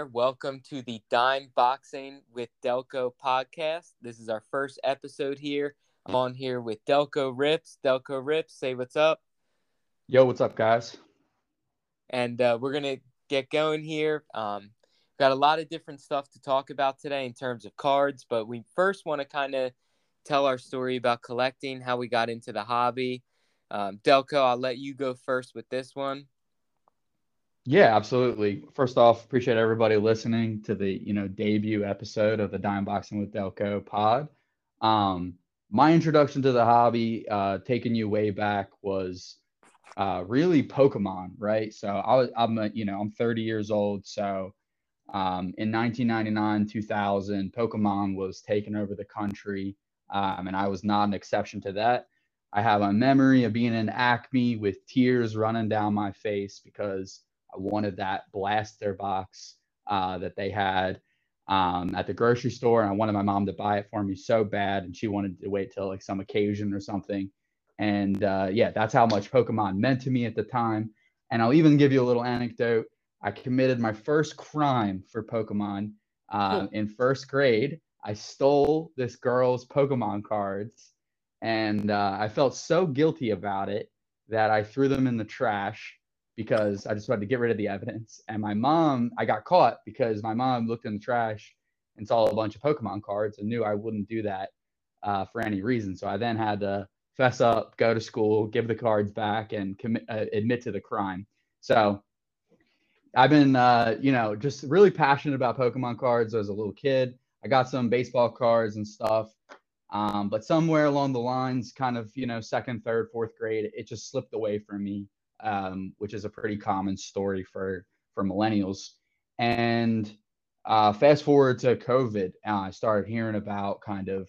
there. Welcome to the Dime Boxing with Delco podcast. This is our first episode here. I'm on here with Delco Rips. Delco Rips, say what's up. Yo, what's up, guys? And uh, we're going to get going here. Um, got a lot of different stuff to talk about today in terms of cards, but we first want to kind of tell our story about collecting, how we got into the hobby. Um, Delco, I'll let you go first with this one. Yeah, absolutely. First off, appreciate everybody listening to the you know debut episode of the Dime Boxing with Delco pod. Um, my introduction to the hobby, uh, taking you way back, was uh, really Pokemon, right? So I was, I'm a, you know I'm 30 years old, so um, in 1999, 2000, Pokemon was taking over the country, um, and I was not an exception to that. I have a memory of being in Acme with tears running down my face because wanted that blaster box uh, that they had um, at the grocery store, and I wanted my mom to buy it for me so bad, and she wanted to wait till like some occasion or something. And uh, yeah, that's how much Pokemon meant to me at the time. And I'll even give you a little anecdote. I committed my first crime for Pokemon uh, in first grade. I stole this girl's Pokemon cards, and uh, I felt so guilty about it that I threw them in the trash because I just wanted to get rid of the evidence. And my mom, I got caught because my mom looked in the trash and saw a bunch of Pokemon cards and knew I wouldn't do that uh, for any reason. So I then had to fess up, go to school, give the cards back, and commit, uh, admit to the crime. So I've been, uh, you know, just really passionate about Pokemon cards as a little kid. I got some baseball cards and stuff. Um, but somewhere along the lines, kind of, you know, second, third, fourth grade, it just slipped away from me um, which is a pretty common story for for millennials. And uh, fast forward to COVID, uh, I started hearing about kind of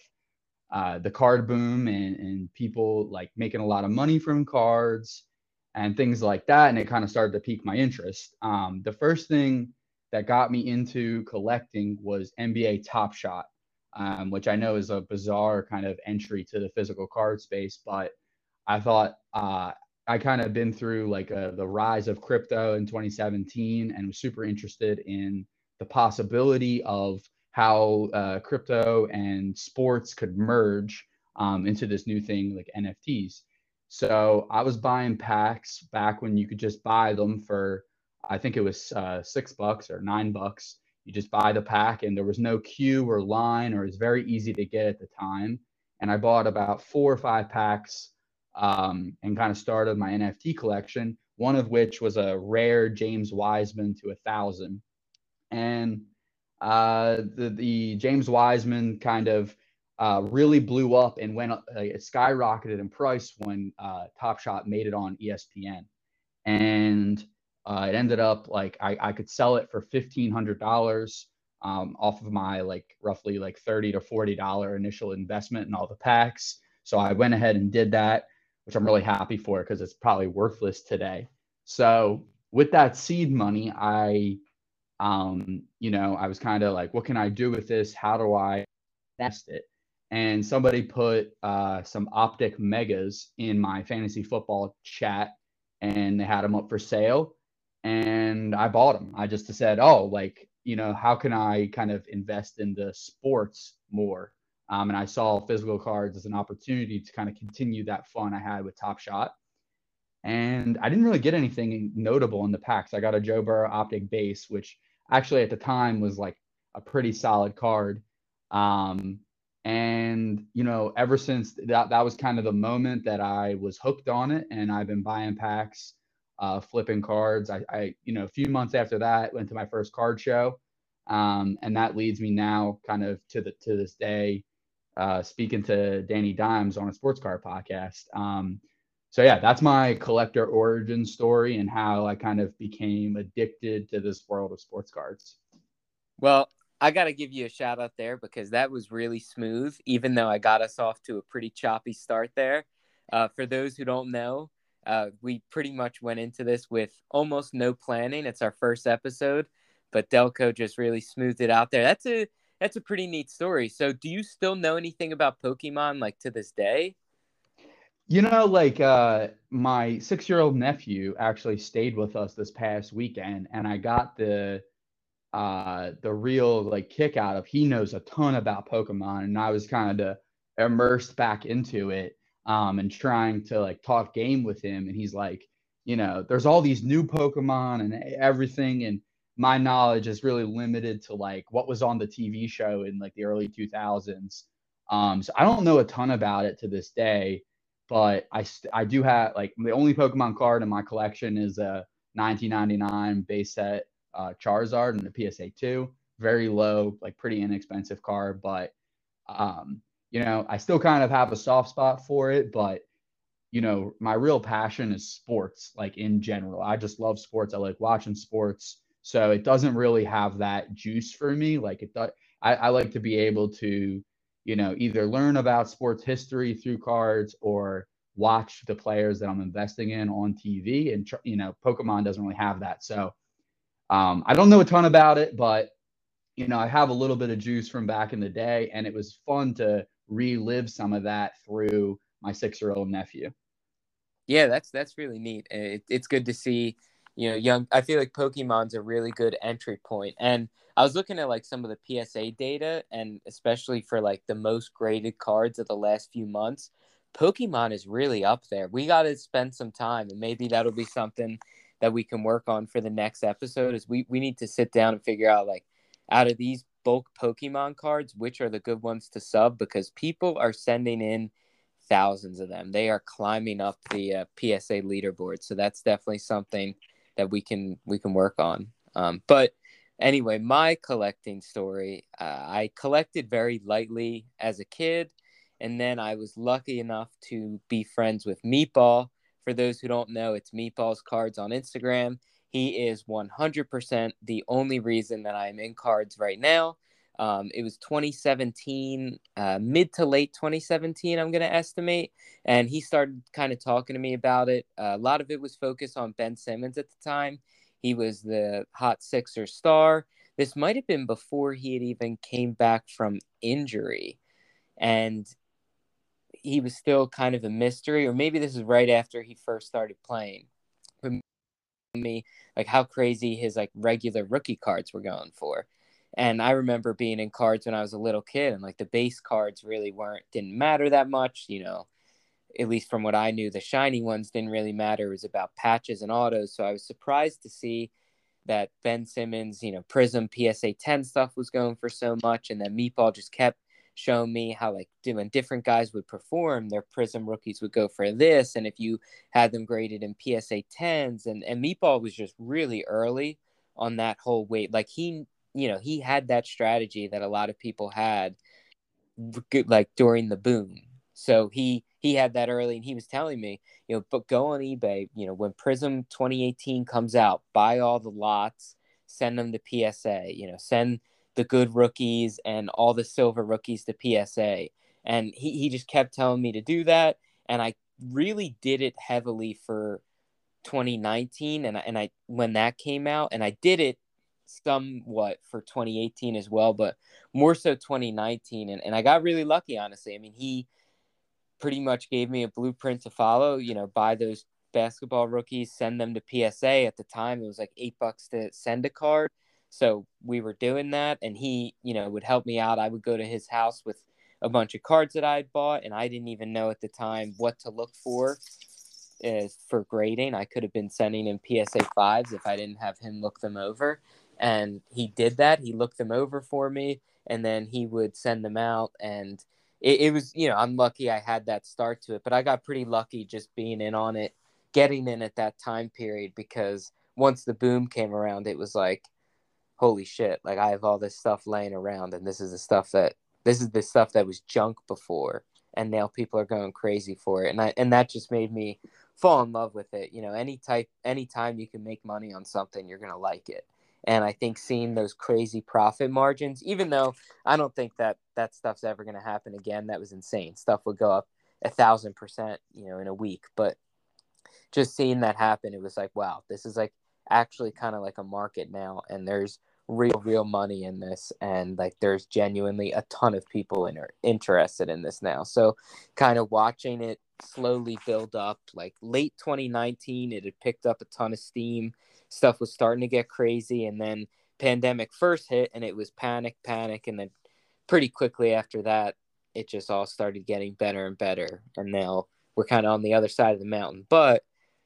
uh, the card boom and, and people like making a lot of money from cards and things like that. And it kind of started to pique my interest. Um, the first thing that got me into collecting was NBA Top Shot, um, which I know is a bizarre kind of entry to the physical card space, but I thought uh, I kind of been through like uh, the rise of crypto in 2017 and was super interested in the possibility of how uh, crypto and sports could merge um, into this new thing like NFTs. So I was buying packs back when you could just buy them for, I think it was uh, six bucks or nine bucks. You just buy the pack and there was no queue or line or it's very easy to get at the time. And I bought about four or five packs um, and kind of started my NFT collection. One of which was a rare James Wiseman to a thousand, and uh, the the James Wiseman kind of uh, really blew up and went uh, it skyrocketed in price when uh, Top Shot made it on ESPN, and uh, it ended up like I, I could sell it for fifteen hundred dollars um, off of my like roughly like thirty to forty dollar initial investment in all the packs. So I went ahead and did that which I'm really happy for because it's probably worthless today. So with that seed money, I, um, you know, I was kind of like, what can I do with this? How do I invest it? And somebody put uh, some optic megas in my fantasy football chat, and they had them up for sale, and I bought them. I just said, oh, like, you know, how can I kind of invest in the sports more? Um, and I saw physical cards as an opportunity to kind of continue that fun I had with Top Shot. And I didn't really get anything notable in the packs. I got a Joe Burrow Optic base, which actually at the time was like a pretty solid card. Um, and you know, ever since that, that was kind of the moment that I was hooked on it, and I've been buying packs, uh, flipping cards. I, I, you know, a few months after that, went to my first card show, um, and that leads me now, kind of to the to this day, uh, speaking to Danny Dimes on a sports car podcast. Um, so yeah, that's my collector origin story and how I kind of became addicted to this world of sports cards. Well, I got to give you a shout out there because that was really smooth, even though I got us off to a pretty choppy start there. Uh, for those who don't know, uh, we pretty much went into this with almost no planning. It's our first episode, but Delco just really smoothed it out there. That's a that's a pretty neat story. So, do you still know anything about Pokemon like to this day? You know, like uh, my six year old nephew actually stayed with us this past weekend, and I got the uh, the real like kick out of he knows a ton about Pokemon, and I was kind of immersed back into it um, and trying to like talk game with him, and he's like, you know, there's all these new Pokemon and everything, and my knowledge is really limited to like what was on the TV show in like the early 2000s. Um, so I don't know a ton about it to this day, but I st- I do have like the only Pokemon card in my collection is a 1999 base set uh, Charizard and the PSA two. Very low, like pretty inexpensive card, but um, you know I still kind of have a soft spot for it. But you know my real passion is sports, like in general. I just love sports. I like watching sports. So it doesn't really have that juice for me. Like it does. I, I like to be able to, you know, either learn about sports history through cards or watch the players that I'm investing in on TV. And you know, Pokemon doesn't really have that. So um, I don't know a ton about it, but you know, I have a little bit of juice from back in the day, and it was fun to relive some of that through my six-year-old nephew. Yeah, that's that's really neat. It, it's good to see you know, young. I feel like Pokemon's a really good entry. And I was looking at like some of the PSA data, and especially for like the most graded cards of the last few months, Pokemon is really up there. We got to spend some time, and maybe that'll be something that we can work on for the next episode. Is we we need to sit down and figure out like out of these bulk Pokemon cards, which are the good ones to sub because people are sending in thousands of them. They are climbing up the uh, PSA leaderboard, so that's definitely something that we can we can work on. Um, but anyway, my collecting story. Uh, I collected very lightly as a kid, and then I was lucky enough to be friends with Meatball. For those who don't know, it's Meatball's cards on Instagram. He is 100% the only reason that I'm in cards right now. Um, it was 2017, uh, mid to late 2017, I'm going to estimate. And he started kind of talking to me about it. Uh, a lot of it was focused on Ben Simmons at the time. He was the hot Sixer star. This might have been before he had even came back from injury. And he was still kind of a mystery, or maybe this is right after he first started playing. Me, like how crazy his like regular rookie cards were going for. And I remember being in cards when I was a little kid, and like the base cards really weren't didn't matter that much, you know. At least from what I knew, the shiny ones didn't really matter. It was about patches and autos. So I was surprised to see that Ben Simmons, you know, Prism PSA 10 stuff was going for so much, and then Meatball just kept showing me how like when different guys would perform, their Prism rookies would go for this, and if you had them graded in PSA 10s, and and Meatball was just really early on that whole weight. Like he you know, he had that strategy that a lot of people had like during the boom. So he he had that early and he was telling me, you know, but go on eBay, you know, when Prism 2018 comes out, buy all the lots, send them to PSA, you know, send the good rookies and all the silver rookies to PSA. And he, he just kept telling me to do that. And I really did it heavily for 2019 and I, and I when that came out and I did it somewhat for 2018 as well, but more so 2019. And, and I got really lucky, honestly. I mean, he pretty much gave me a blueprint to follow, you know, buy those basketball rookies, send them to PSA. At the time, it was like eight bucks to send a card. So we were doing that, and he, you know, would help me out. I would go to his house with a bunch of cards that I bought, and I didn't even know at the time what to look for is for grading. I could have been sending him PSA fives if I didn't have him look them over and he did that. He looked them over for me and then he would send them out and it, it, was you know i'm lucky i had that start to it but i got pretty lucky just being in on it getting in at that time period because once the boom came around it was like holy shit like i have all this stuff laying around and this is the stuff that this is the stuff that was junk before and now people are going crazy for it and i and that just made me fall in love with it you know any type anytime you can make money on something you're going to like it and I think seeing those crazy profit margins, even though I don't think that that stuff's ever going to happen again, that was insane. Stuff would go up a thousand percent, you know, in a week. But just seeing that happen, it was like, wow, this is like actually kind of like a market now, and there's real, real money in this, and like there's genuinely a ton of people in interested in this now. So, kind of watching it slowly build up, like late 2019, it had picked up a ton of steam stuff was starting to get crazy and then pandemic first hit and it was panic, panic, and then pretty quickly after that, it just all started getting better and better. And now we're kind of on the other side of the mountain, but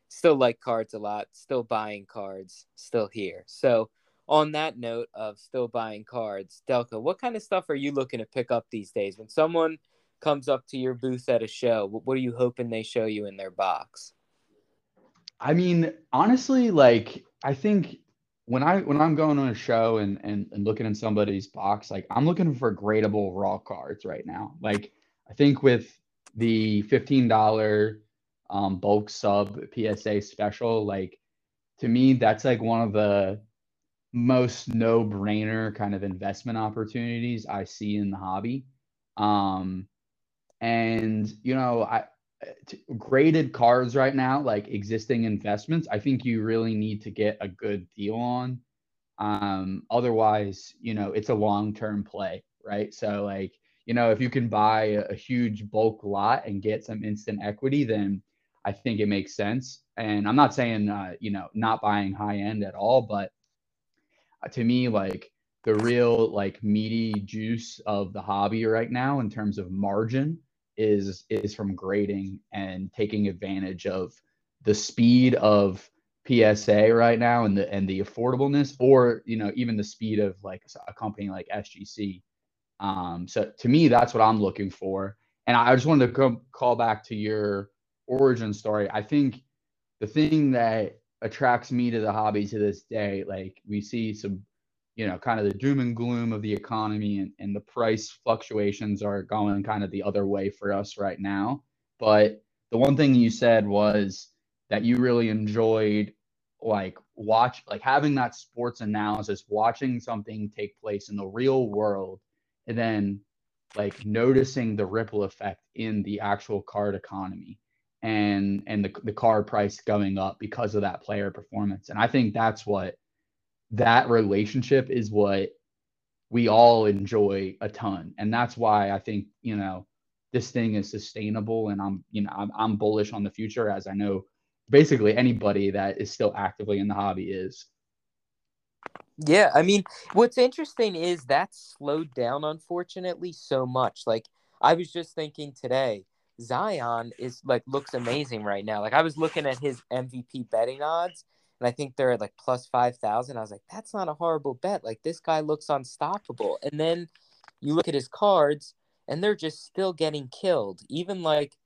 still like cards a lot, still buying cards, still here. So, on that note of still buying cards, Delco, what kind of stuff are you looking to pick up these days? When someone comes up to your booth at a show, what are you hoping they show you in their box? I mean, honestly, like I think when I when I'm going on a show and and, and looking in somebody's box, like I'm looking for gradable raw cards right now. Like I think with the fifteen dollar um, bulk sub PSA special, like to me that's like one of the most no brainer kind of investment opportunities I see in the hobby. Um, and you know, I graded cards right now, like existing investments, I think you really need to get a good deal on. Um, otherwise, you know, it's a long term play, right? So, like, you know, if you can buy a, a, huge bulk lot and get some instant equity, then I think it makes sense. And I'm not saying, uh, you know, not buying high end at all, but uh, to me, like, the real like meaty juice of the hobby right now in terms of margin is is from grading and taking advantage of the speed of PSA right now and the and the affordableness, or you know even the speed of like a company like SGC. Um, so to me, that's what I'm looking for. And I just wanted to come, call back to your origin story. I think the thing that attracts me to the hobby to this day, like we see some you know, kind of the doom and gloom of the economy and, and the price fluctuations are going kind of the other way for us right now. But the one thing you said was that you really enjoyed like watch like having that sports analysis, watching something take place in the real world, and then like noticing the ripple effect in the actual card economy and and the, the card price going up because of that player performance. And I think that's what that relationship is what we all enjoy a ton. And that's why I think, you know, this thing is sustainable and I'm, you know, I'm, I'm bullish on the future as I know basically anybody that is still actively in the hobby is. Yeah, I mean, what's interesting is that slowed down unfortunately so much. Like I was just thinking today, Zion is like looks amazing right now. Like I was looking at his MVP betting odds and I think they're at like plus 5,000. I was like, that's not a horrible bet. Like, this guy looks unstoppable. And then you look at his cards, and they're just still getting killed. Even like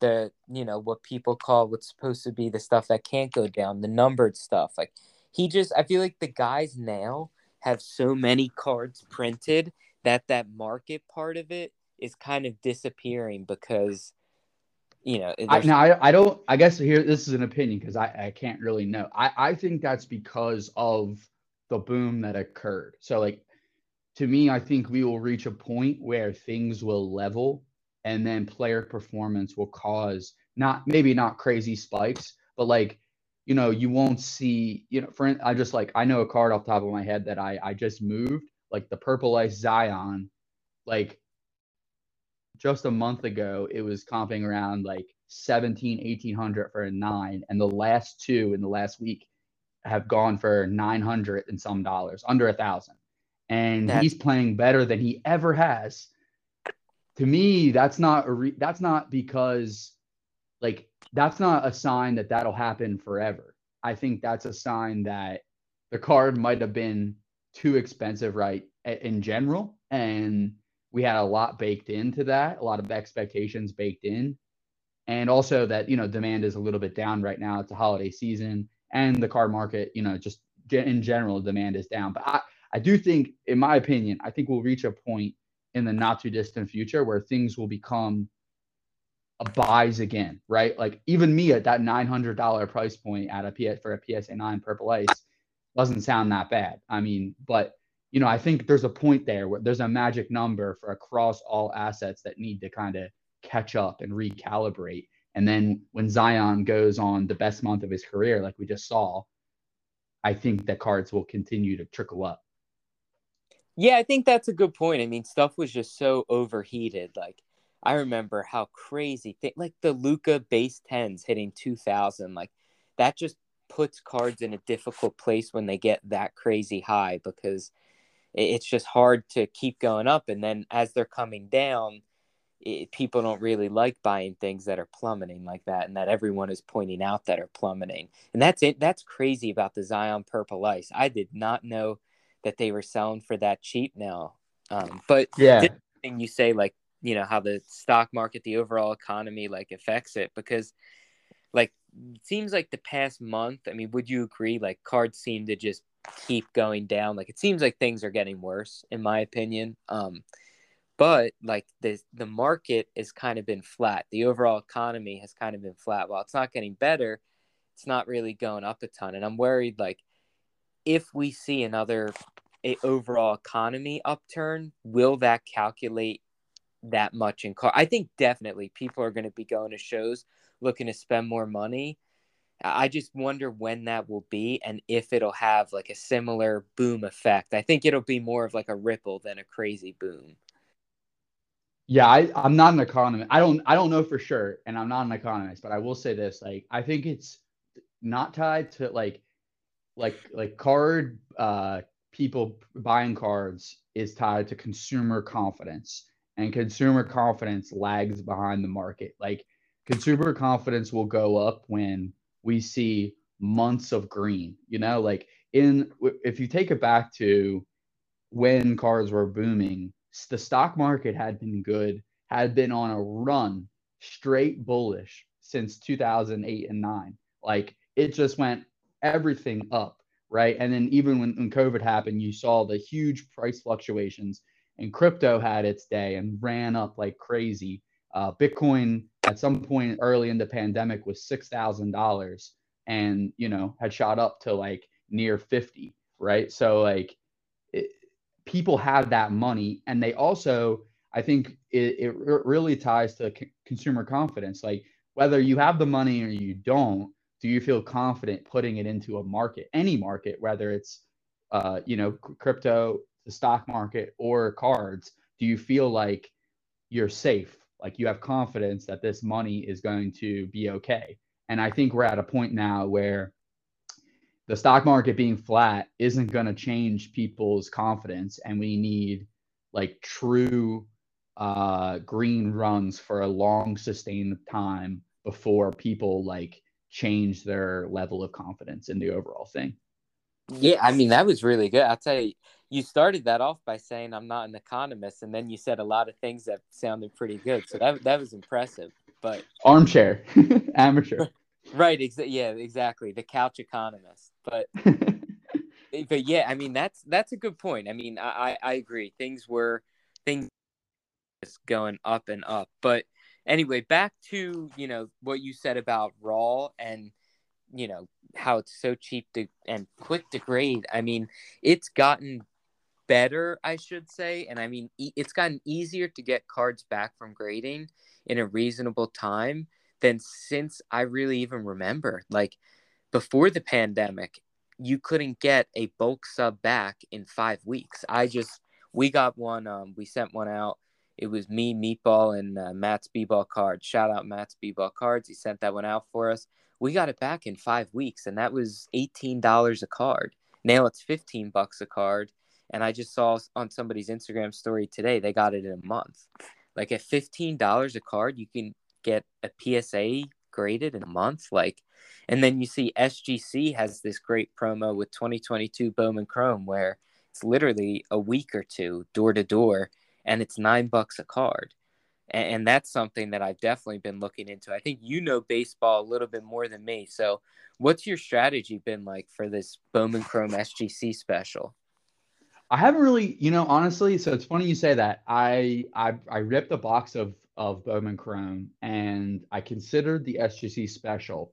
the, you know, what people call what's supposed to be the stuff that can't go down, the numbered stuff. Like, he just, I feel like the guys now have so many cards printed that that market part of it is kind of disappearing because you know I, now I, I don't i guess here this is an opinion because I, I can't really know. I, I think that's because of the boom that occurred. So like to me i think we will reach a point where things will level and then player performance will cause not maybe not crazy spikes but like you know you won't see you know for i just like i know a card off the top of my head that i i just moved like the purple ice zion like just a month ago, it was comping around like 17, 1800 for a nine. And the last two in the last week have gone for 900 and some dollars, under a thousand. And that's... he's playing better than he ever has. To me, that's not a re- that's not because like that's not a sign that that'll happen forever. I think that's a sign that the card might have been too expensive, right, in general, and we had a lot baked into that, a lot of expectations baked in. And also that, you know, demand is a little bit down right now. It's a holiday season and the car market, you know, just in general, demand is down. But I, I do think, in my opinion, I think we'll reach a point in the not too distant future where things will become a buys again, right? Like even me at that $900 price point at a PS for a PSA 9 purple ice doesn't sound that bad. I mean, but you know, I think there's a point there where there's a magic number for across all assets that need to kind of catch up and recalibrate. And then when Zion goes on the best month of his career, like we just saw, I think that cards will continue to trickle up. Yeah, I think that's a good point. I mean, stuff was just so overheated. Like, I remember how crazy, th- like the Luka base tens hitting 2000, like that just puts cards in a difficult place when they get that crazy high because it's just hard to keep going up. And then as they're coming down it, people don't really like buying things that are plummeting like that and that everyone is pointing out that are plummeting. And that's it that's crazy about the zion purple ice. I did not know that they were selling for that cheap now. Um, but yeah. you say like you know how the stock market the overall economy like affects it because like it seems like the past month i mean would you agree like cards seem to just keep going down. Like it seems like things are getting worse in my opinion. Um but like the the market has kind of been flat. The overall economy has kind of been flat. While it's not getting better it's not really going up a ton. And i'm worried like if we see another a overall economy upturn will that calculate that much in car? I think definitely people are going to be going to shows looking to spend more money i just wonder when that will be and if it'll have like a similar boom effect i think it'll be more of like a ripple than a crazy boom yeah, I, I'm not an economist. I don't I don't know for sure, and I'm not an economist, but I will say this: like, I think it's not tied to like like like card uh people buying cards is tied to consumer confidence and consumer confidence lags behind the market like consumer confidence will go up when we see months of green you know like in if you take it back to when cars were booming the stock market had been good, had been on a run straight bullish since 2008 and 9. Like it just went everything up, right? And then even when, when COVID happened, you saw the huge price fluctuations and crypto had its day and ran up like crazy. Uh, Bitcoin at some point early in the pandemic was $6,000 and, you know, had shot up to like near 50, right? So like it, people have that money and they also i think it, it really ties to c- consumer confidence like whether you have the money or you don't do you feel confident putting it into a market any market whether it's uh, you know crypto the stock market or cards do you feel like you're safe like you have confidence that this money is going to be okay. And i think we're at a point now where the stock market being flat isn't going to change people's confidence and we need like true uh, green runs for a long sustained time before people like change their level of confidence in the overall thing. Yeah i mean that was really good. I'll tell you you started that off by saying i'm not an economist and then you said a lot of things that sounded pretty good so that, that was impressive but armchair amateur right exa- yeah exactly the couch economist but but yeah, I mean that's that's a good point. I mean, I I agree. Things were things going up and up. But anyway, back to you know what you said about raw and you know how it's so cheap to and quick to grade. I mean, it's gotten better, I should say, and I mean it's gotten easier to get cards back from grading in a reasonable time than since I really even remember. Like before the pandemic, you couldn't get a bulk sub back in five weeks. I just we got one. Um, we sent one out. It was me, Meatball, and uh, Matt's B-ball cards. Shout out Matt's B-ball cards. He sent that one out for us. We got it back in five weeks, and that was eighteen dollars a card. Now it's fifteen bucks a card. And I just saw on somebody's Instagram story today they got it in a month. Like at fifteen dollars a card, you can get a PSA graded in a month. Like and then you see SGC has this great promo with 2022 Bowman Chrome where it's literally a week or two door to door and it's nine bucks a card. And that's something that I've definitely been looking into. I think you know baseball a little bit more than me. So, what's your strategy been like for this Bowman Chrome SGC special? I haven't really, you know, honestly. So it's funny you say that. I I, I ripped a box of of Bowman Chrome and I considered the SGC special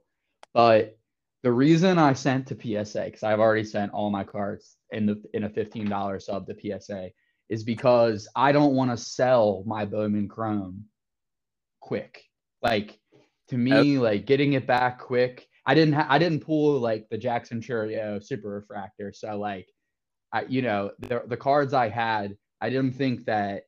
but the reason I sent to PSA, because I've already sent all my cards in the in a $15 sub to PSA, is because I don't want to sell my Bowman Chrome quick. Like to me, okay. like getting it back quick. I didn't ha- I didn't pull like the Jackson Chourio super refractor. So like I you know, the the cards I had, I didn't think that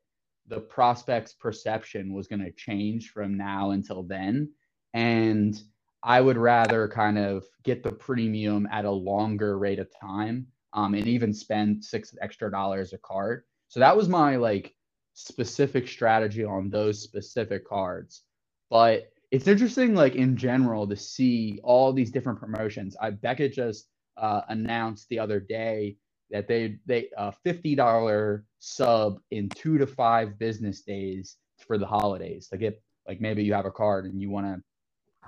the prospect's perception was gonna change from now until then. And I would rather kind of get the premium at a longer rate of time um, and even spend six extra dollars a card. So that was my like specific strategy on those specific cards. But it's interesting, like in general, to see all these different promotions. I Beckett just uh, announced the other day that they they a uh, fifty dollar sub in two to five business days for the holidays. Like if like maybe you have a card and you want to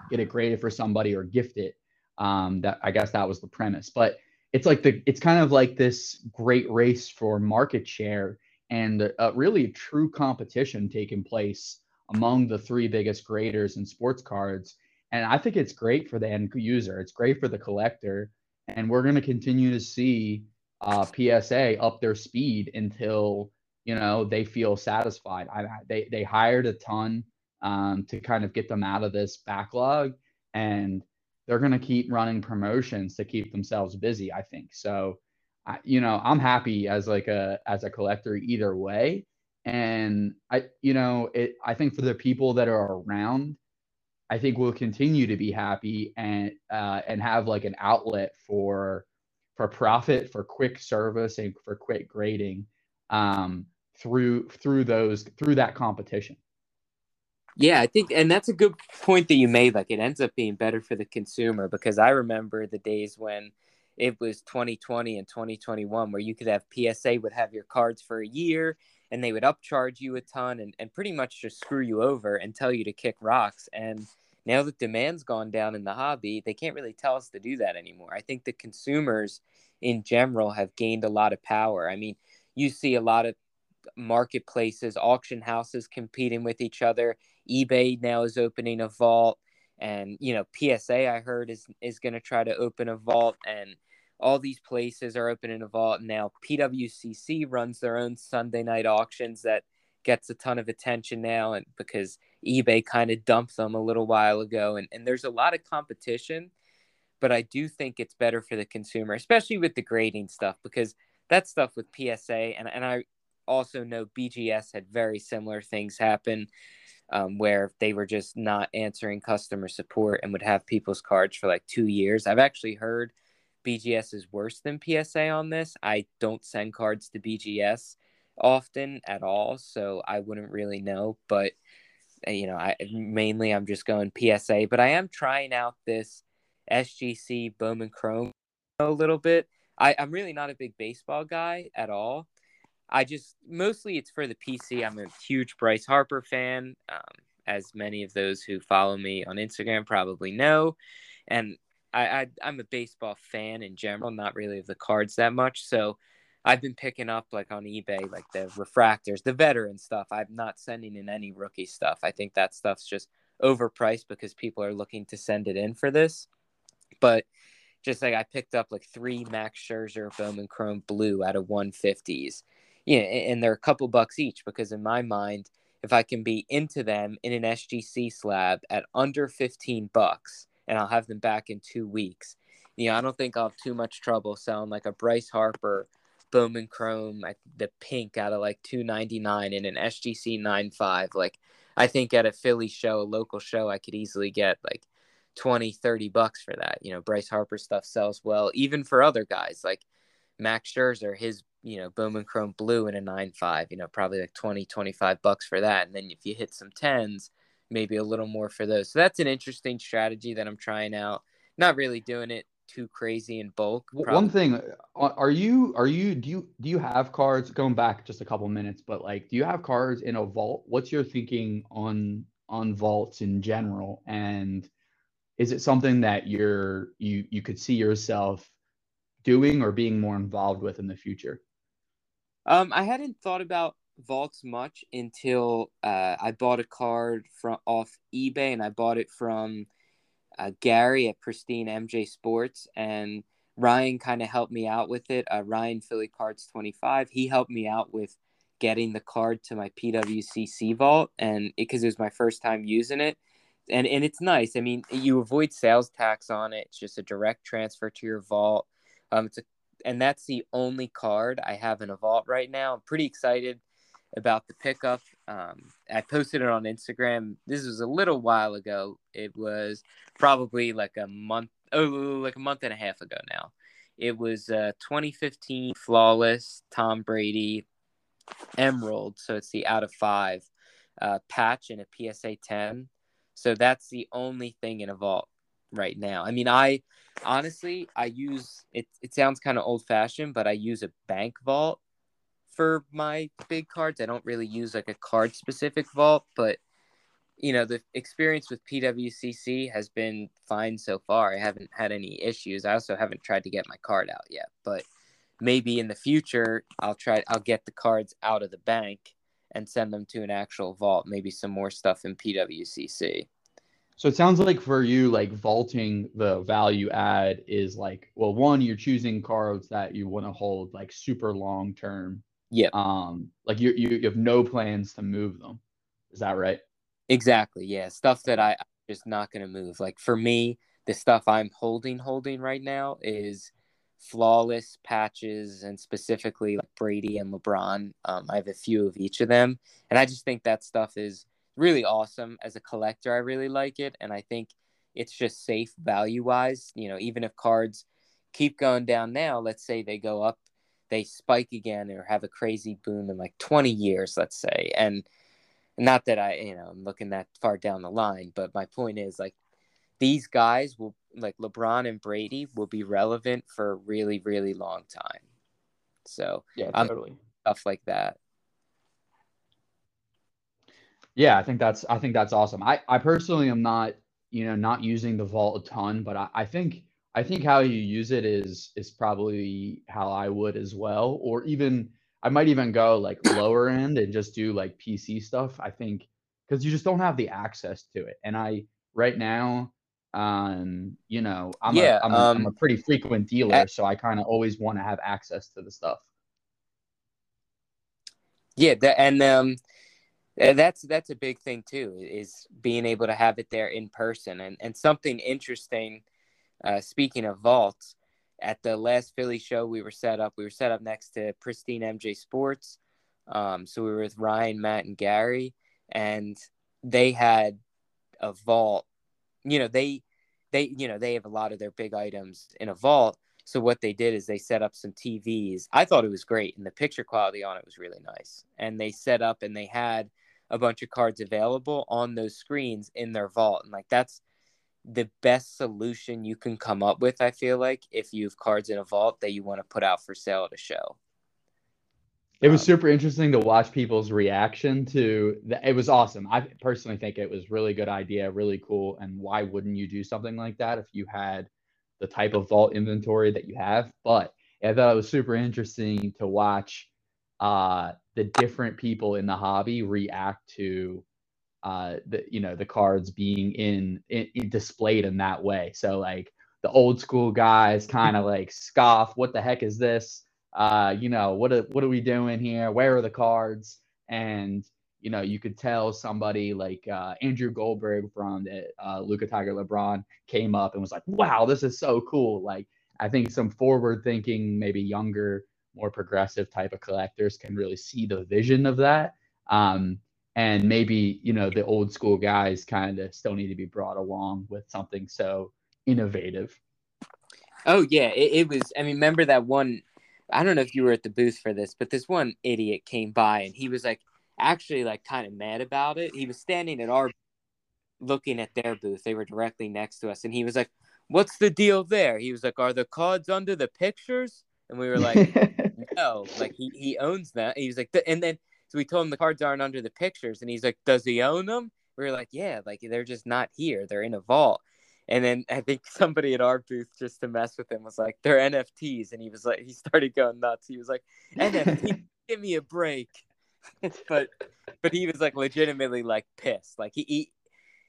get it graded for somebody or gift it. Um, that I guess that was the premise, but it's like the it's kind of like this great race for market share and a really true competition taking place among the three biggest graders in sports cards. And I think it's great for the end user. It's great for the collector, and we're going to continue to see uh, PSA up their speed until you know they feel satisfied. I, they they hired a ton um, to kind of get them out of this backlog. And they're going to keep running promotions to keep themselves busy, I think. So, I, you know, I'm happy as like a as a collector either way. And I, you know, it. I think for the people that are around, I think we'll continue to be happy and uh, and have like an outlet for for profit, for quick service, and for quick grading um, through through those through that competition. Yeah, I think, and that's a good point that you made. Like, it ends up being better for the consumer because I remember the days when it was 2020 and 2021 where you could have PSA would have your cards for a year and they would upcharge you a ton and, and pretty much just screw you over and tell you to kick rocks. And now that demand's gone down in the hobby, they can't really tell us to do that anymore. I think the consumers in general have gained a lot of power. I mean, you see a lot of marketplaces, auction houses competing with each other. eBay now is opening a vault, and you know PSA I heard is is going to try to open a vault, and all these places are opening a vault now. PWCC runs their own Sunday night auctions that gets a ton of attention now, and because eBay kind of dumped them a little while ago, and and there's a lot of competition. But I do think it's better for the consumer, especially with the grading stuff, because that stuff with PSA, and, and I, also know BGS had very similar things happen um, where they were just not answering customer support and would have people's cards for like two years. I've actually heard BGS is worse than PSA on this. I don't send cards to BGS often at all, so I wouldn't really know. But uh, you know, I mainly I'm just going PSA, but I am trying out this SGC Bowman Chrome a little bit. I, I'm really not a big baseball guy at all. I just mostly it's for the PC. I'm a huge Bryce Harper fan, um, as many of those who follow me on Instagram probably know, and I, I I'm a baseball fan in general, not really of the cards that much. So I've been picking up like on eBay, like the refractors, the veteran stuff. I'm not sending in any rookie stuff. I think that stuff's just overpriced because people are looking to send it in for this. But just like I picked up like three Max Scherzer Bowman Chrome Blue out of 150s yeah, and they're a couple bucks each because in my mind, if I can be into them in an SGC slab at under 15 bucks and I'll have them back in two weeks, you know, I don't think I'll have too much trouble selling like a Bryce Harper Bowman Chrome, the pink out of like 299 in an SGC 95. Like, I think at a Philly show, a local show, I could easily get like 20, 30 bucks for that. You know, Bryce Harper stuff sells well, even for other guys like Max Scherzer, his you know, Bowman Chrome Blue in a 9.5, you know, probably like 20, 25 bucks for that. And then if you hit some 10s, maybe a little more for those. So that's an interesting strategy that I'm trying out. Not really doing it too crazy in bulk. Probably. One thing, uh, are you, are you, do you, do you have cards going back just a couple minutes, but like, do you have cards in a vault? What's your thinking on, on vaults in general? And is it something that you're, you, you could see yourself doing or being more involved with in the future? Um, I hadn't thought about vaults much until uh, I bought a card from off eBay, and I bought it from uh, Gary at Pristine MJ Sports, and Ryan kind of helped me out with it. Uh, Ryan Philly Cards twenty five. He helped me out with getting the card to my PWCC vault, and because it, it was my first time using it. And, and it's nice. I mean, you avoid sales tax on it. It's just a direct transfer to your vault. Um, it's a and that's the only card I have in a vault right now. I'm pretty excited about the pickup. Um, I posted it on Instagram. This was a little while ago. It was probably like a month, oh, like a month and a half ago now. It was uh, 2015 flawless Tom Brady Emerald, so it's the out of five uh, patch in a PSA 10. So that's the only thing in a vault right now. I mean, I honestly I use it. It sounds kind of old fashioned, but I use a bank vault for my big cards. I don't really use like a card specific vault, but you know the experience with PWCC has been fine so far. I haven't had any issues. I also haven't tried to get my card out yet, but maybe in the future I'll try. I'll get the cards out of the bank and send them to an actual vault. Maybe some more stuff in PWCC. So it sounds like for you, like vaulting the value add is like, well, one, you're choosing cards that you want to hold like super long term. Yeah. Um, like you, you you have no plans to move them. Is that right? Exactly. Yeah. Stuff that I, I'm just not going to move. Like for me, the stuff I'm holding, holding right now is flawless patches and specifically like Brady and LeBron. Um, I have a few of each of them. And I just think that stuff is really awesome as a collector. I really like it, and I think it's just safe value wise. You know, even if cards keep going down now, let's say they go up, they spike again, or have a crazy boom in like 20 years, let's say, and not that I, you know, I'm looking that far down the line, but my point is like these guys will like LeBron and Brady will be relevant for a really, really long time. So yeah, totally um, stuff like that. Yeah, I think that's I think that's awesome. I I personally am not you know not using the vault a ton, but I, I think I think how you use it is is probably how I would as well, or even I might even go like lower end and just do like PC stuff. I think because you just don't have the access to it, and I right now um you know i'm yeah, a, I'm, um, I'm a pretty frequent dealer so i kind of always want to have access to the stuff yeah and um that's that's a big thing too is being able to have it there in person and and something interesting uh, speaking of vaults at the last philly show we were set up we were set up next to pristine mj sports. Um, so we were with ryan matt and gary and they had a vault. You know they they you know they have a lot of their big items in a vault. So what they did is they set up some tvs i thought it was great and the picture quality on it was really nice. And they set up and they had a bunch of cards available on those screens in their vault. And like that's the best solution you can come up with, I feel like, if you have cards in a vault that you want to put out for sale at a show. It was um, super interesting to watch people's reaction to that. It was awesome. I personally think it was really good idea, really cool. And why wouldn't you do something like that if you had the type of vault inventory that you have? But I thought it was super interesting to watch uh, the different people in the hobby react to uh, the you know the cards being in, in, in displayed in that way. So like the old school guys kind of like scoff, "What the heck is this? Uh, you know what are, what are we doing here? Where are the cards?" And you know you could tell somebody like uh, Andrew Goldberg from the uh, Luka Tiger LeBron came up and was like, "Wow, this is so cool!" Like I think some forward thinking, maybe younger more progressive type of collectors can really see the vision of that. Um, and maybe, you know, the old school guys kind of still need to be brought along with something so innovative. Oh, yeah. It, it was, I mean, remember that one, I don't know if you were at the booth for this, but this one idiot came by and he was like, actually, like, kind of mad about it. He was standing at our looking at their booth. They were directly next to us. And he was like, What's the deal there? He was like, Are the cards under the pictures? And we were like, no, like he, he owns that. He was like, and then so we told him the cards aren't under the pictures, and he's like, does he own them? We were like, yeah, like they're just not here. They're in a vault. And then I think somebody at our booth just to mess with him was like, they're NFTs, and he was like, he started going nuts. He was like, NFT, give me a break. but but he was like legitimately like pissed. Like he, he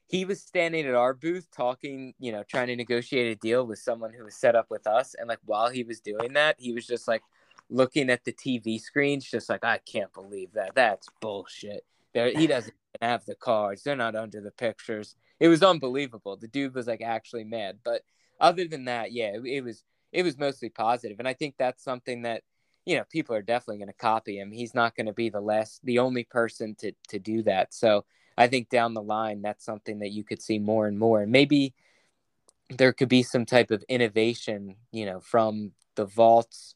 he was standing at our booth talking, you know, trying to negotiate a deal with someone who was set up with us. And like while he was doing that, he was just like, looking at the TV screens, just like I can't believe that. That's bullshit. There, he doesn't have the cards. They're not under the pictures. It was unbelievable. The dude was like actually mad. But other than that, yeah, it, it was it was mostly positive, and I think that's something that you know, people are definitely going to copy him. He's not going to be the last, the only person to to do that. So I think down the line, that's something that you could see more and more, and maybe there could be some type of innovation, you know, from the vaults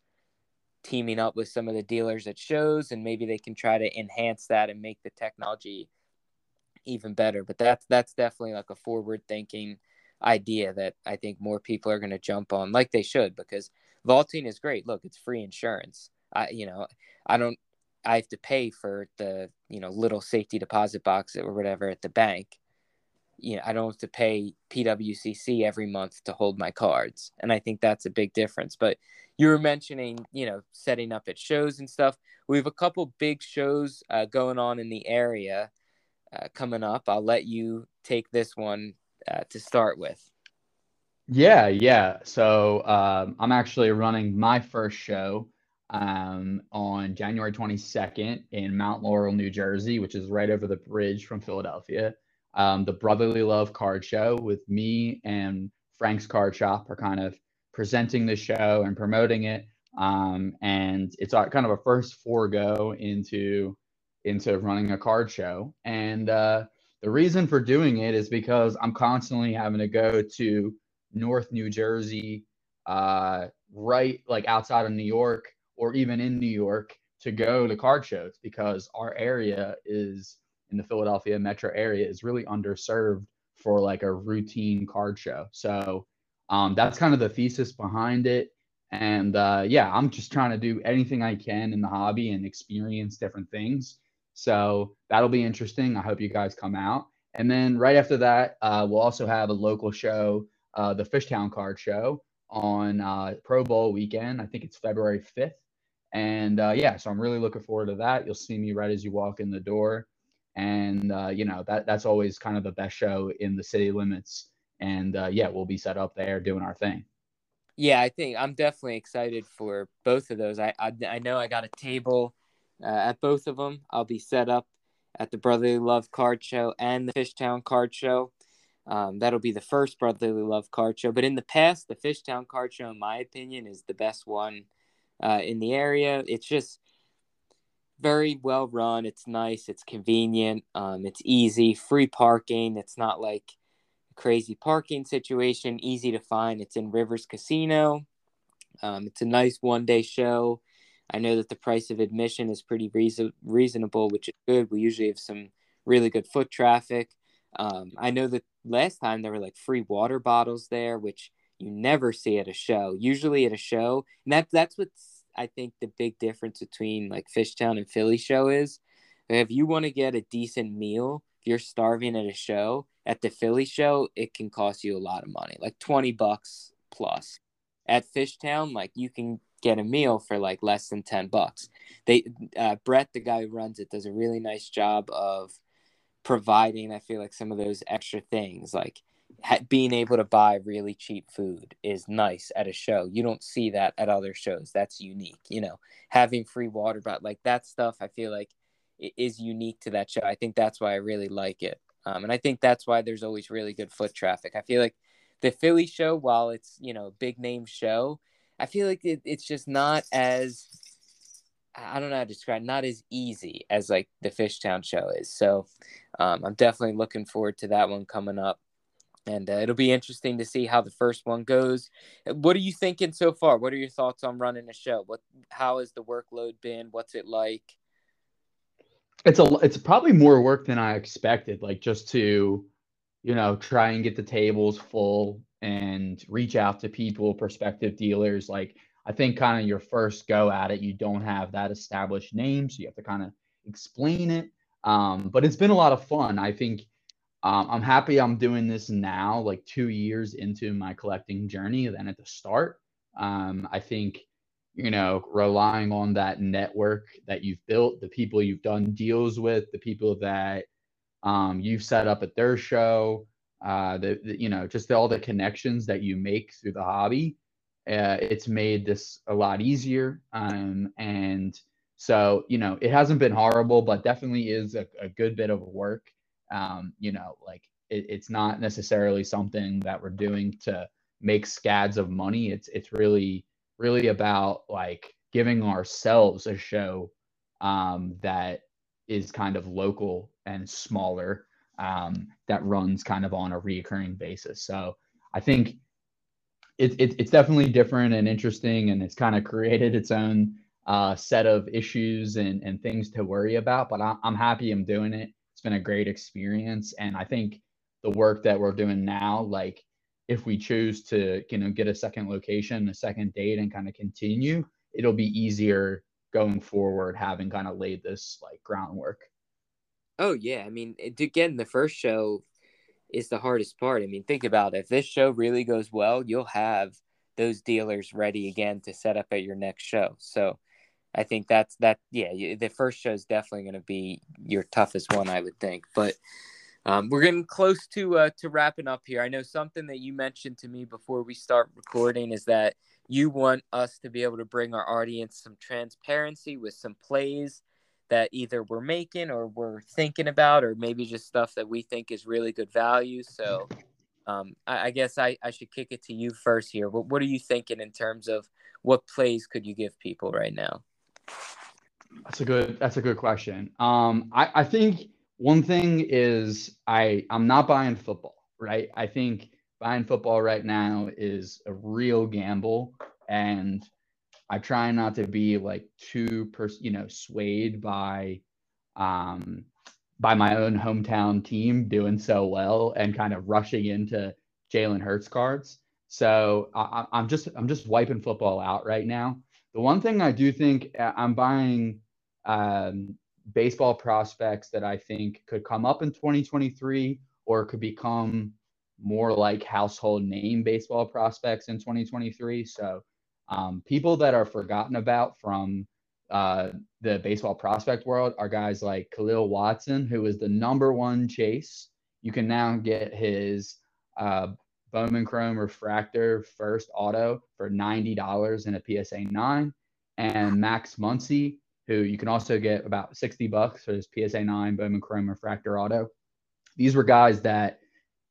teaming up with some of the dealers at shows, and maybe they can try to enhance that and make the technology even better. But that's that's definitely like a forward thinking idea that I think more people are going to jump on, like they should, because vaulting is great. Look, it's free insurance. I, you know, I don't, I have to pay for the, you know, little safety deposit box or whatever at the bank. You know, I don't have to pay PWCC every month to hold my cards. And I think that's a big difference. But you were mentioning, you know, setting up at shows and stuff. We have a couple big shows uh, going on in the area uh, coming up. I'll let you take this one uh, to start with. Yeah, yeah. So um, I'm actually running my first show um, on January 22nd in Mount Laurel, New Jersey, which is right over the bridge from Philadelphia. Um, the Brotherly Love Card Show with me and Frank's Card Shop are kind of presenting the show and promoting it. Um, and it's our, kind of a first forego into into running a card show. And uh, the reason for doing it is because I'm constantly having to go to North New Jersey, uh, right like outside of New York or even in New York to go to card shows because our area is in the Philadelphia metro area is really underserved for like a routine card show. So um, that's kind of the thesis behind it. And uh, yeah, I'm just trying to do anything I can in the hobby and experience different things. So that'll be interesting. I hope you guys come out. And then right after that, uh, we'll also have a local show uh, the Fishtown Card Show on uh, Pro Bowl weekend. I think it's February 5th. And uh, yeah, so I'm really looking forward to that. You'll see me right as you walk in the door. And, uh, you know, that that's always kind of the best show in the city limits. And uh, yeah, we'll be set up there doing our thing. Yeah, I think I'm definitely excited for both of those. I, I, I know I got a table uh, at both of them. I'll be set up at the Brotherly Love Card Show and the Fishtown Card Show. Um, that'll be the first Brotherly Love card show. But in the past, the Fishtown card show, in my opinion, is the best one uh, in the area. It's just very well run. It's nice. It's convenient. Um, it's easy. Free parking. It's not like a crazy parking situation. Easy to find. It's in Rivers Casino. Um, it's a nice one day show. I know that the price of admission is pretty reason- reasonable, which is good. We usually have some really good foot traffic. Um, I know that last time there were like free water bottles there, which you never see at a show. Usually at a show, and that that's what's I think the big difference between like Fishtown and Philly show is. If you want to get a decent meal, if you're starving at a show, at the Philly show, it can cost you a lot of money, like twenty bucks plus. At Fishtown, like you can get a meal for like less than 10 bucks. They uh, Brett, the guy who runs it, does a really nice job of providing i feel like some of those extra things like being able to buy really cheap food is nice at a show. You don't see that at other shows. That's unique you know? Having free water but like that stuff i feel like is unique to that show. I think that's why i really like it. Um, and i think that's why there's always really good foot traffic. I feel like the philly show while it's you know big name show i feel like it, it's just not as I don't know how to describe not as easy as like the Fishtown show is. So um, I'm definitely looking forward to that one coming up. And uh, it'll be interesting to see how the first one goes. What are you thinking so far? What are your thoughts on running a show? What, how has the workload been? What's it like? It's a, it's probably more work than I expected. Like just to, you know, try and get the tables full and reach out to people, prospective dealers. Like I think kind of your first go at it, you don't have that established name, so you have to kind of explain it. Um, but it's been a lot of fun. I think um, I'm happy I'm doing this now, like two years into my collecting journey, than at the start. Um, I think you know relying on that network that you've built, the people you've done deals with, the people that um, you've set up at their show, uh, the, the you know just all the connections that you make through the hobby uh, it's made this a lot easier. Um, and so, you know, it hasn't been horrible, but definitely is a, a good bit of work. Um, you know, like it, it's not necessarily something that we're doing to make scads of money. It's it's really really about like giving ourselves a show um, that is kind of local and smaller um, that runs kind of on a reoccurring basis. So I think it, it, it's definitely different and interesting, and it's kind of created its own uh, set of issues and, and things to worry about. But I, I'm happy I'm doing it. It's been a great experience, and I think the work that we're doing now, like if we choose to, you know, get a second location, a second date, and kind of continue, it'll be easier going forward, having kind of laid this like groundwork. Oh yeah, I mean, again, the first show is the hardest part. I mean, think about it. If this show really goes well, you'll have those dealers ready again to set up at your next show. So I think that's that. Yeah, the first show is definitely going to be your toughest one, I would think. But um, we're getting close to uh, to wrapping up here. I know something that you mentioned to me before we start recording is that you want us to be able to bring our audience some transparency with some plays that either we're making or we're thinking about, or maybe just stuff that we think is really good value. So um, I, I, guess I, I should kick it to you first here. What, what are you thinking in terms of what plays could you give people right now? That's a good. That's a good question. Um, I, I think one thing is I I'm not buying football, right? I think buying football right now is a real gamble, and I try not to be like too pers- you know swayed by um by my own hometown team doing so well and kind of rushing into Jalen Hurts cards. So I, I'm just I'm just wiping football out right now. The one thing I do think uh, I'm buying um, baseball prospects that I think could come up in 2023 or could become more like household name baseball prospects in 2023. So, um, people that are forgotten about from uh, the baseball prospect world are guys like Kahlil Watson, who is the number one chase. You can now get his uh, Bowman Chrome Refractor first auto for $90 in a PSA 9. And Max Muncy, who you can also get about 60 bucks for his PSA 9 Bowman Chrome Refractor Auto. These were guys that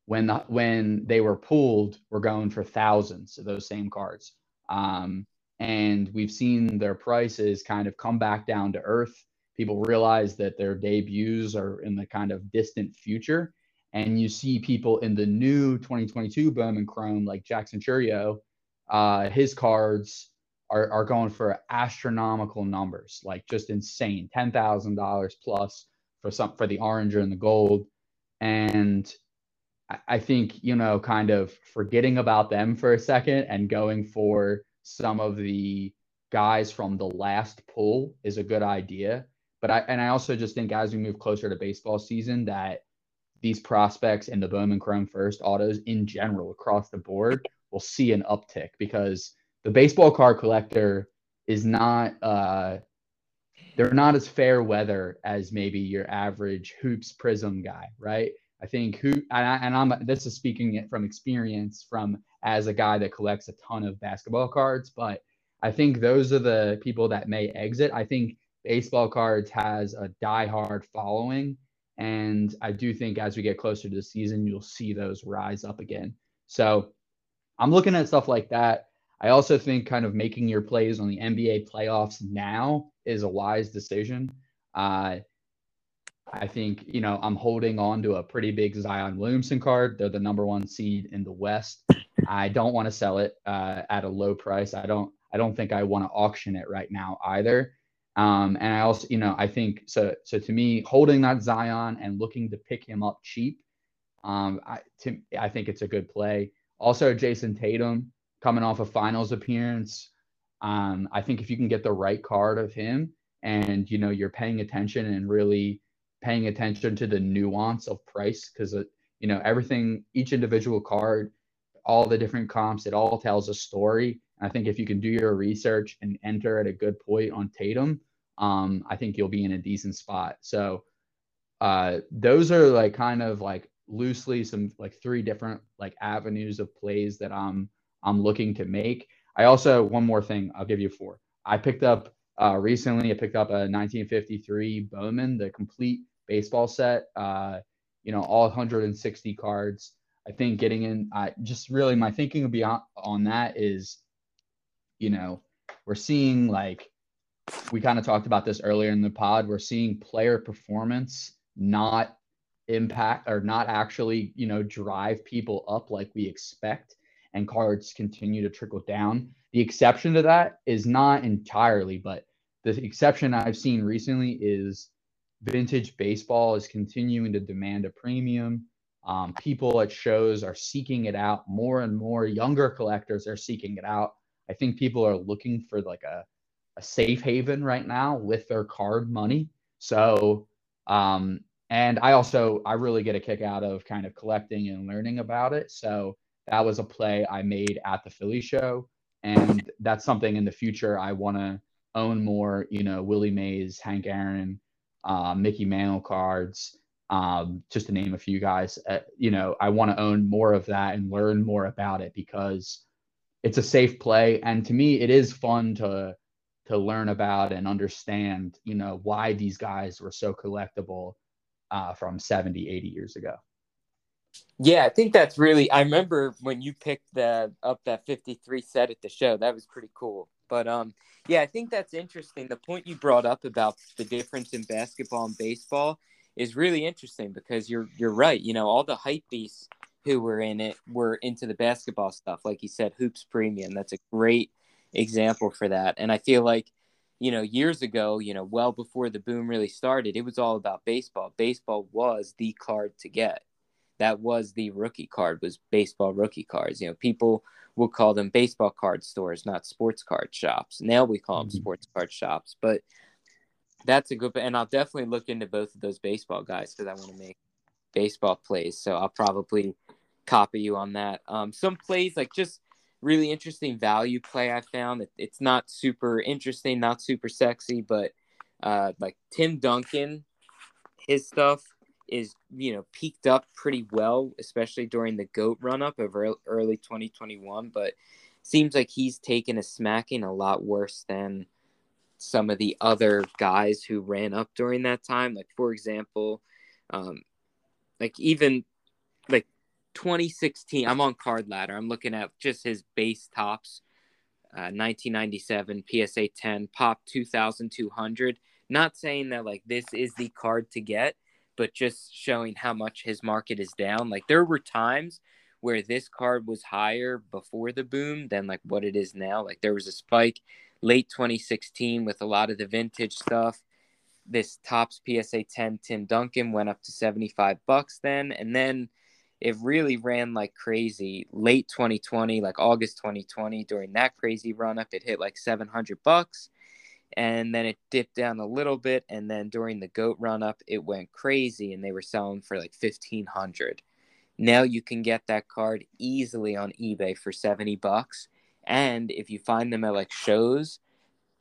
when the, when they were pulled were going for thousands of those same cards. Um, and we've seen their prices kind of come back down to earth. People realize that their debuts are in the kind of distant future. And you see people in the new 2022 Bowman Chrome, like Jackson Chourio, uh, his cards are, are going for astronomical numbers, like just insane, ten thousand dollars plus for some for the orange and the gold. And I, I think, you know, kind of forgetting about them for a second and going for some of the guys from the last pull is a good idea. But I and I also just think as we move closer to baseball season that these prospects and the Bowman Chrome first autos in general across the board will see an uptick because the baseball card collector is not uh they're not as fair weather as maybe your average hoops Prizm guy, right? I think who and, I, and I'm this is speaking from experience from as a guy that collects a ton of basketball cards, but I think those are the people that may exit. I think baseball cards has a diehard following, and I do think as we get closer to the season, you'll see those rise up again. So I'm looking at stuff like that. I also think kind of making your plays on the NBA playoffs now is a wise decision. Uh, I think, you know, I'm holding on to a pretty big Zion Williamson card. They're the number one seed in the West. I don't want to sell it uh, at a low price. I don't. I don't think I want to auction it right now either. Um, and I also, you know, I think so. So to me, holding that Zion and looking to pick him up cheap, um, I to, I think it's a good play. Also, Jayson Tatum coming off a finals appearance. Um, I think if you can get the right card of him and you know you're paying attention and really paying attention to the nuance of price because uh, you know everything each individual card all the different comps it all tells a story i think if you can do your research and enter at a good point on tatum um, i think you'll be in a decent spot so uh, those are like kind of like loosely some like three different like avenues of plays that i'm I'm looking to make. I also one more thing. I'll give you four. I picked up uh, recently. I picked up a 1953 Bowman, the complete baseball set. Uh, you know, all 160 cards. I think getting in. I just really my thinking beyond on that is, you know, we're seeing like we kind of talked about this earlier in the pod. We're seeing player performance not impact or not actually, you know, drive people up like we expect, and cards continue to trickle down. The exception to that is not entirely, but the exception I've seen recently is vintage baseball is continuing to demand a premium. Um, people at shows are seeking it out more and more. Younger collectors are seeking it out. I think people are looking for like a, a safe haven right now with their card money. So, um, and I also I really get a kick out of kind of collecting and learning about it. So that was a play I made at the Philly show, and that's something in the future I want to own more. You know, Willie Mays, Hank Aaron, uh, Mickey Mantle cards, um, just to name a few guys. Uh, you know, I want to own more of that and learn more about it because it's a safe play, and to me, it is fun to to learn about and understand. You know, why these guys were so collectible uh, from 70, 80 years ago. Yeah, I think that's really. I remember when you picked that up that 53 set at the show. That was pretty cool. But um, yeah, I think that's interesting. The point you brought up about the difference in basketball and baseball is really interesting because you're you're right. You know, all the hype beasts who were in it were into the basketball stuff, like you said, hoops premium. That's a great example for that. And I feel like, you know, years ago, you know, well before the boom really started, it was all about baseball. Baseball was the card to get. That was the rookie card was baseball rookie cards. You know, people we'll call them baseball card stores, not sports card shops. Now we call them mm-hmm. sports card shops, but that's a good. And I'll definitely look into both of those baseball guys because I want to make baseball plays. So I'll probably copy you on that. Um, some plays like just really interesting value play I found. It, it's not super interesting, not super sexy, but uh, like Tim Duncan, his stuff is you know peaked up pretty well, especially during the goat run up of early 2021. But seems like he's taken a smacking a lot worse than some of the other guys who ran up during that time. Like for example, um, like even 2016. I'm on Card Ladder. I'm looking at just his base Topps. Uh, 1997 PSA 10 pop 2200 not saying that like this is the card to get but just showing how much his market is down. Like there were times where this card was higher before the boom than like what it is now. Like there was a spike late 2016 with a lot of the vintage stuff. This Topps PSA 10 Tim Duncan went up to 75 bucks then and then it really ran like crazy late 2020 like August 2020 during that crazy run up it hit like 700 bucks and then it dipped down a little bit and then during the goat run up it went crazy and they were selling for like 1500 now you can get that card easily on ebay for 70 bucks and if you find them at like shows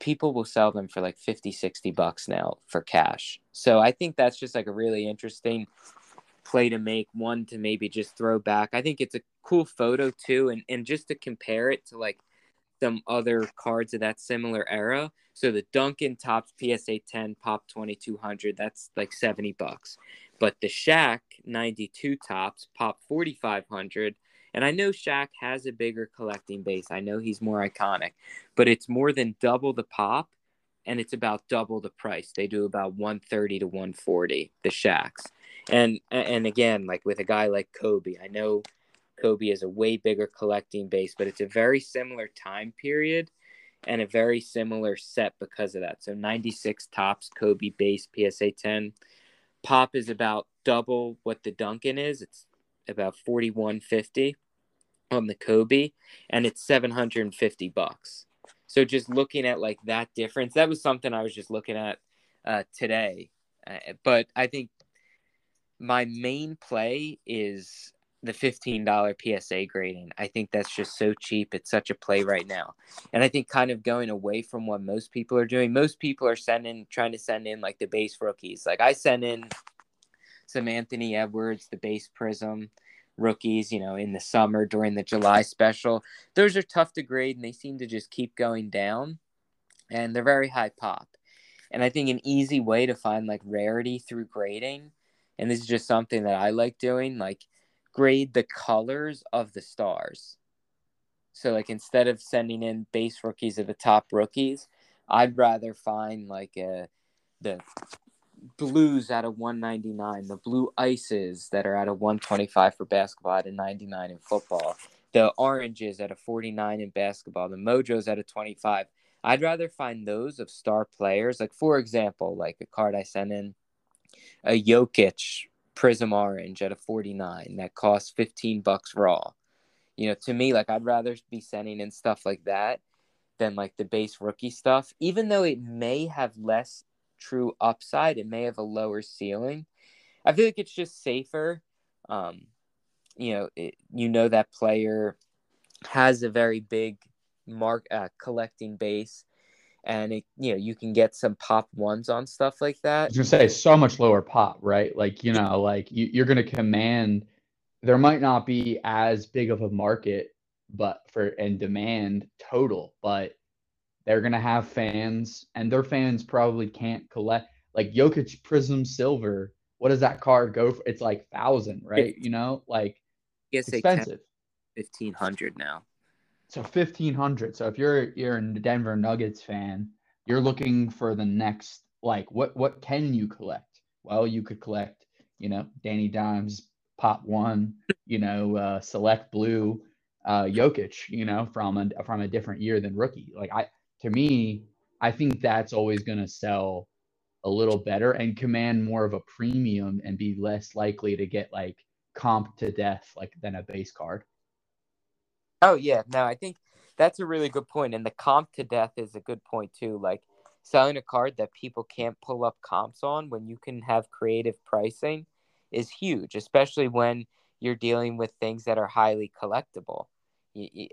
people will sell them for like 50 60 bucks now for cash. So i think that's just like a really interesting play to make one to maybe just throw back i think it's a cool photo too and, and just to compare it to like some other cards of that similar era. So the Duncan Topps PSA 10 Pop 2200, that's like 70 bucks. But the Shaq 92 Topps Pop 4500, and I know Shaq has a bigger collecting base. I know he's more iconic, but it's more than double the pop and it's about double the price. They do about 130 to 140 the Shaqs. And and again, like with a guy like Kobe, I know Kobe is a way bigger collecting base, but it's a very similar time period and a very similar set because of that. So 96 Topps Kobe base PSA 10. Pop is about double what the Duncan is. It's about 4150 on the Kobe and it's 750 bucks. So just looking at like that difference, that was something I was just looking at uh, today. Uh, but I think my main play is the $15 PSA grading. I think that's just so cheap. It's such a play right now. And I think kind of going away from what most people are doing, most people are sending, trying to send in like the base rookies. Like I sent in some Anthony Edwards, the base Prizm rookies, you know, in the summer during the July special. Those are tough to grade and they seem to just keep going down and they're very high pop. And I think an easy way to find like rarity through grading, and this is just something that I like doing, like grade the colors of the stars. So like instead of sending in base rookies or the top rookies, I'd rather find like a the blues out of 199, the blue ices that are out of 125 for basketball out of 99 in football, the oranges at a 49 in basketball, the mojos at a 25. I'd rather find those of star players. Like for example, like a card I sent in, a Jokic Prizm Orange at a 49 that costs 15 bucks raw. You know, to me, like I'd rather be sending in stuff like that than like the base rookie stuff, even though it may have less true upside, it may have a lower ceiling. I feel like it's just safer. Um, you know, it, you know that player has a very big mark uh, collecting base and it you know you can get some pop ones on stuff like that. I was gonna say so much lower pop, right? Like you know, like you, you're gonna command. There might not be as big of a market, but for and demand total, but they're gonna have fans, and their fans probably can't collect like Jokic Prizm Silver. What does that card go for? It's like thousand, right? You know, like it's expensive. Fifteen hundred now. So fifteen hundred. So if you're you're a Denver Nuggets fan, you're looking for the next like what what can you collect? Well, you could collect, you know, Danny Dimes Pop One, you know, uh, Select Blue, uh, Jokic, you know, from a from a different year than rookie. Like I to me, I think that's always going to sell a little better and command more of a premium and be less likely to get like comp to death like than a base card. Oh yeah, no, I think that's a really good point, and the comp to death is a good point too. Like selling a card that people can't pull up comps on when you can have creative pricing is huge, especially when you're dealing with things that are highly collectible,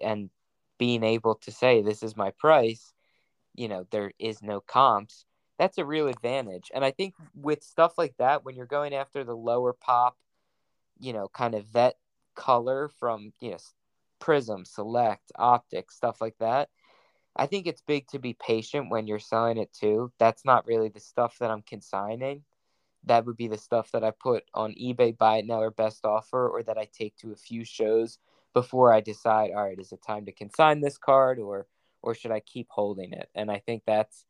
and being able to say this is my price, you know, there is no comps. That's a real advantage, and I think with stuff like that, when you're going after the lower pop, you know, kind of vet color from you know Prizm, Select, Optic, stuff like that. I think it's big to be patient when you're selling it too. That's not really the stuff that I'm consigning. That would be the stuff that I put on eBay, buy it now or best offer, or that I take to a few shows before I decide, all right, is it time to consign this card or or should I keep holding it? And I think that's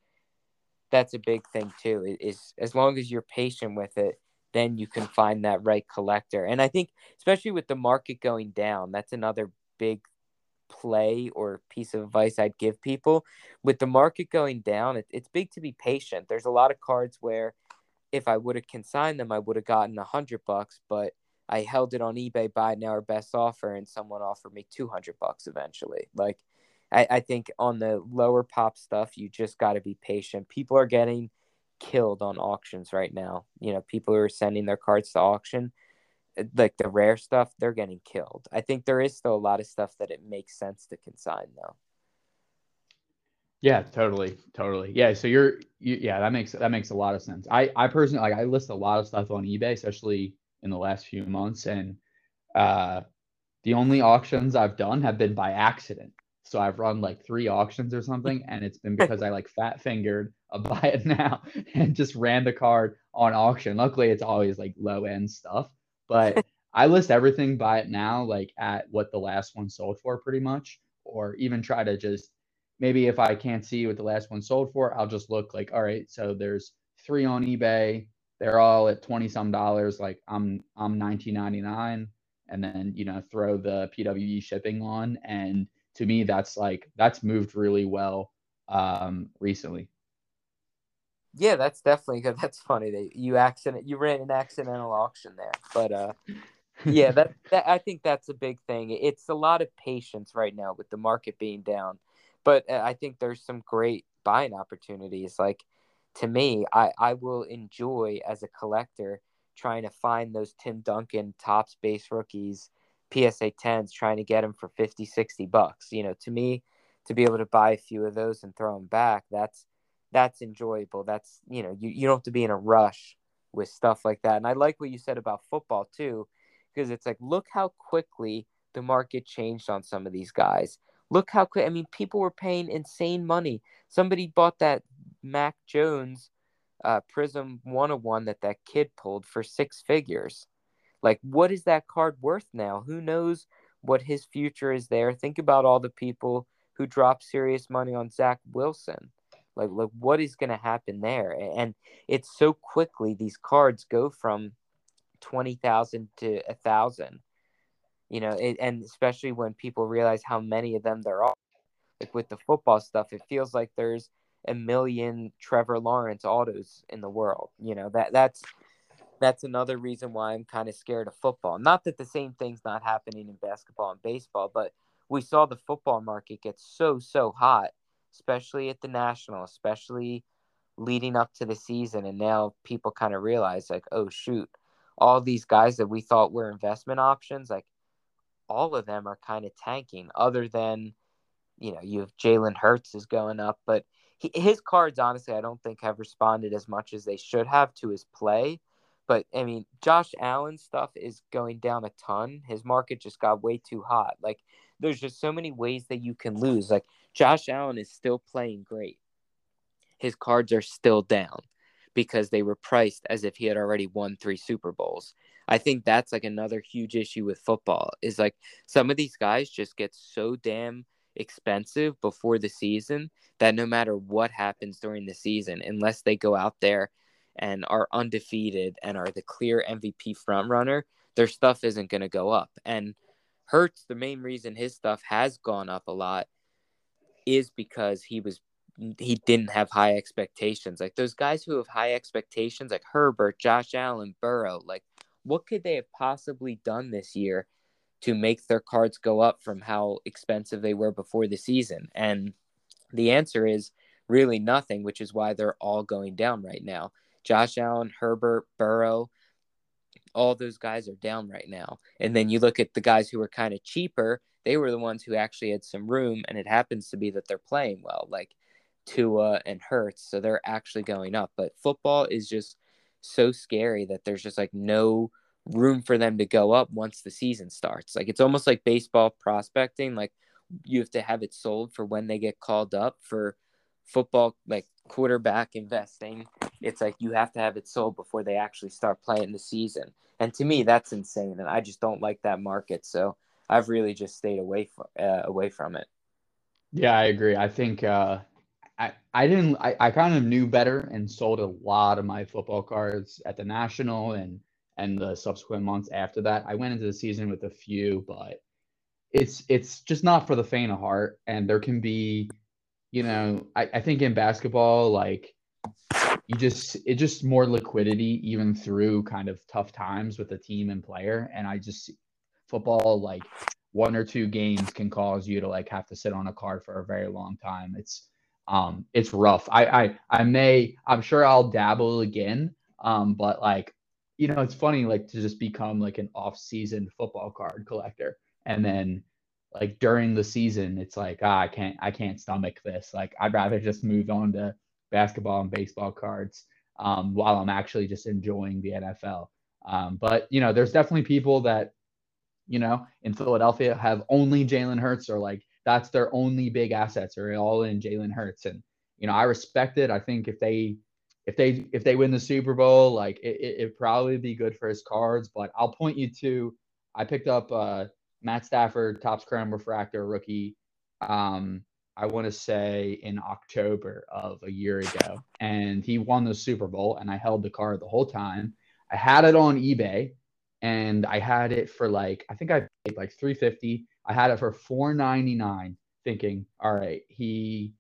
that's a big thing too. Is as long as you're patient with it, then you can find that right collector. And I think especially with the market going down, that's another big play or piece of advice I'd give people. With the market going down, it, it's big to be patient. There's a lot of cards where if I would have consigned them, I would have gotten a hundred bucks, but I held it on eBay, buy now or best offer, and someone offered me two hundred bucks eventually. Like, I, I think on the lower pop stuff, you just got to be patient. People are getting killed on auctions right now. You know, people who are sending their cards to auction like the rare stuff, they're getting killed. I think there is still a lot of stuff that it makes sense to consign though. Yeah, totally, totally. Yeah, so you're, you, yeah, that makes that makes a lot of sense. I I personally like I list a lot of stuff on eBay, especially in the last few months, and uh, the only auctions I've done have been by accident. So I've run like three auctions or something, and it's been because I like fat fingered a buy it now and just ran the card on auction. Luckily, it's always like low end stuff. But I list everything buy it now, like at what the last one sold for, pretty much, or even try to just maybe if I can't see what the last one sold for, I'll just look like, all right, so there's three on eBay, they're all at twenty some dollars. Like I'm I'm nineteen ninety nine, and then you know throw the PWE shipping on, and to me that's like that's moved really well um, recently. Yeah, that's definitely good. That's funny that you accident you ran an accidental auction there, but uh, yeah, that, that I think that's a big thing. It's a lot of patience right now with the market being down, but uh, I think there's some great buying opportunities. Like to me, I I will enjoy as a collector trying to find those Tim Duncan Topps base rookies, PSA 10s, trying to get them for 50, 60 bucks. You know, to me, to be able to buy a few of those and throw them back, that's that's enjoyable. That's you know you, you don't have to be in a rush with stuff like that. And I like what you said about football too, because it's like look how quickly the market changed on some of these guys. Look how quick. I mean, people were paying insane money. Somebody bought that Mac Jones uh, Prizm 101 that that kid pulled for six figures. Like, what is that card worth now? Who knows what his future is there. Think about all the people who drop serious money on Zach Wilson. Like, like what is going to happen there? And it's so quickly these cards go from twenty thousand to a thousand. You know, it, and especially when people realize how many of them there are. Like with the football stuff, it feels like there's a million Trevor Lawrence autos in the world. You know that that's that's another reason why I'm kind of scared of football. Not that the same thing's not happening in basketball and baseball, but we saw the football market get so so hot, especially at the national, especially leading up to the season, and now people kind of realize like, oh shoot, all these guys that we thought were investment options, like all of them are kind of tanking. Other than, you know, you have Jalen Hurts is going up, but he, his cards, honestly, I don't think have responded as much as they should have to his play. But I mean, Josh Allen stuff is going down a ton. His market just got way too hot. Like, there's just so many ways that you can lose. Like, Josh Allen is still playing great. His cards are still down because they were priced as if he had already won three Super Bowls. I think that's like another huge issue with football is like some of these guys just get so damn expensive before the season that no matter what happens during the season, unless they go out there and are undefeated and are the clear MVP frontrunner, their stuff isn't going to go up. And Hurts, the main reason his stuff has gone up a lot is because he was he didn't have high expectations. Like those guys who have high expectations, like Herbert, Josh Allen, Burrow, like what could they have possibly done this year to make their cards go up from how expensive they were before the season? And the answer is really nothing, which is why they're all going down right now. Josh Allen, Herbert, Burrow, all those guys are down right now. And then you look at the guys who are kind of cheaper, they were the ones who actually had some room, and it happens to be that they're playing well, like Tua and Hurts. So they're actually going up. But football is just so scary that there's just like no room for them to go up once the season starts. Like it's almost like baseball prospecting. Like you have to have it sold for when they get called up for football, like quarterback investing. It's like you have to have it sold before they actually start playing the season. And to me, that's insane. And I just don't like that market. So I've really just stayed away from uh, away from it. Yeah, I agree. I think uh, I I didn't I, I kind of knew better and sold a lot of my football cards at the national and and the subsequent months after that. I went into the season with a few, but it's it's just not for the faint of heart. And there can be, you know, I, I think in basketball, like you just it just more liquidity even through kind of tough times with the team and player. And I just football like one or two games can cause you to like have to sit on a card for a very long time. It's um it's rough. I I I may I'm sure I'll dabble again. Um, but like you know, it's funny like to just become like an off-season football card collector, and then like during the season, it's like ah, I can't I can't stomach this. Like I'd rather just move on to basketball and baseball cards um, while I'm actually just enjoying the NFL. Um, but you know, there's definitely people that you know in Philadelphia have only Jalen Hurts or like that's their only big assets are all in Jalen Hurts, and you know I respect it. I think if they if they if they win the Super Bowl, like it, it would probably be good for his cards. But I'll point you to I picked up uh, Matt Stafford, Topps Chrome Refractor rookie. Um, I want to say in October of a year ago, and he won the Super Bowl, and I held the card the whole time. I had it on eBay, and I had it for like I think I paid like three fifty. I had it for four ninety nine, thinking, all right, he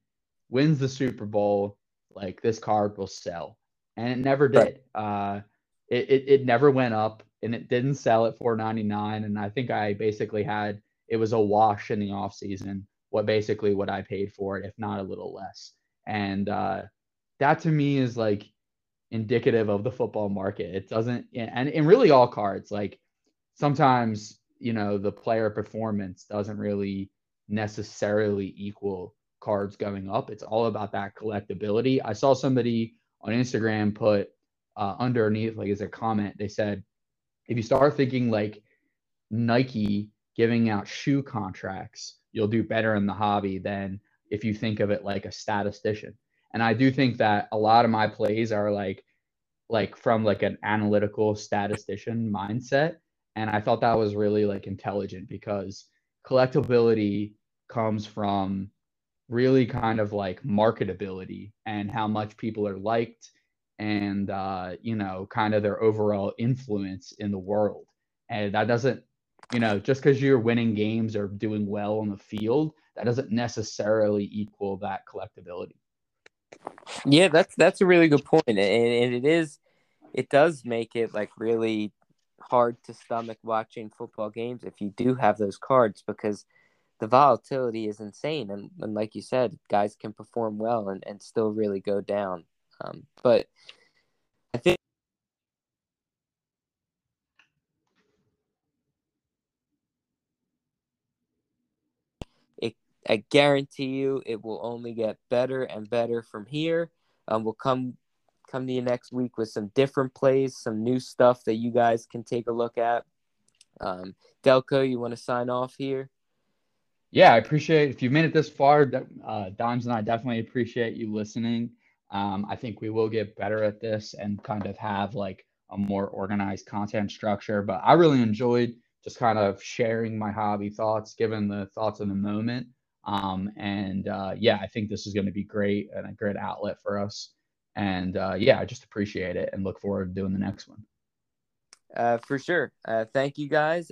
wins the Super Bowl like this card will sell, and it never did. Uh, it, it it never went up, and it didn't sell at 4.99. And I think I basically had it was a wash in the off season. What basically what I paid for it, if not a little less. And uh, that to me is like indicative of the football market. It doesn't, and and really all cards like sometimes you know the player performance doesn't really necessarily equal cards going up. It's all about that collectability. I saw somebody on Instagram put uh, underneath, like as a comment, they said, if you start thinking like Nike giving out shoe contracts, you'll do better in the hobby than if you think of it like a statistician. And I do think that a lot of my plays are like, like from like an analytical statistician mindset. And I thought that was really like intelligent because collectability comes from really kind of like marketability and how much people are liked and uh, you know kind of their overall influence in the world and that doesn't you know just because you're winning games or doing well on the field that doesn't necessarily equal that collectability yeah that's that's a really good point and, and it is it does make it like really hard to stomach watching football games if you do have those cards because the volatility is insane. And, and like you said, guys can perform well and, and still really go down. Um, but I think it, I guarantee you it will only get better and better from here. Um, we'll come come to you next week with some different plays, some new stuff that you guys can take a look at. Um, Delco, you want to sign off here? yeah, I appreciate if you've made it this far. Uh, Dimes and I definitely appreciate you listening. Um, I think we will get better at this and kind of have like a more organized content structure. But I really enjoyed just kind of sharing my hobby thoughts, given the thoughts of the moment. Um, and uh, yeah, I think this is going to be great and a great outlet for us. And uh, yeah, I just appreciate it and look forward to doing the next one. Uh, for sure. Uh, thank you guys.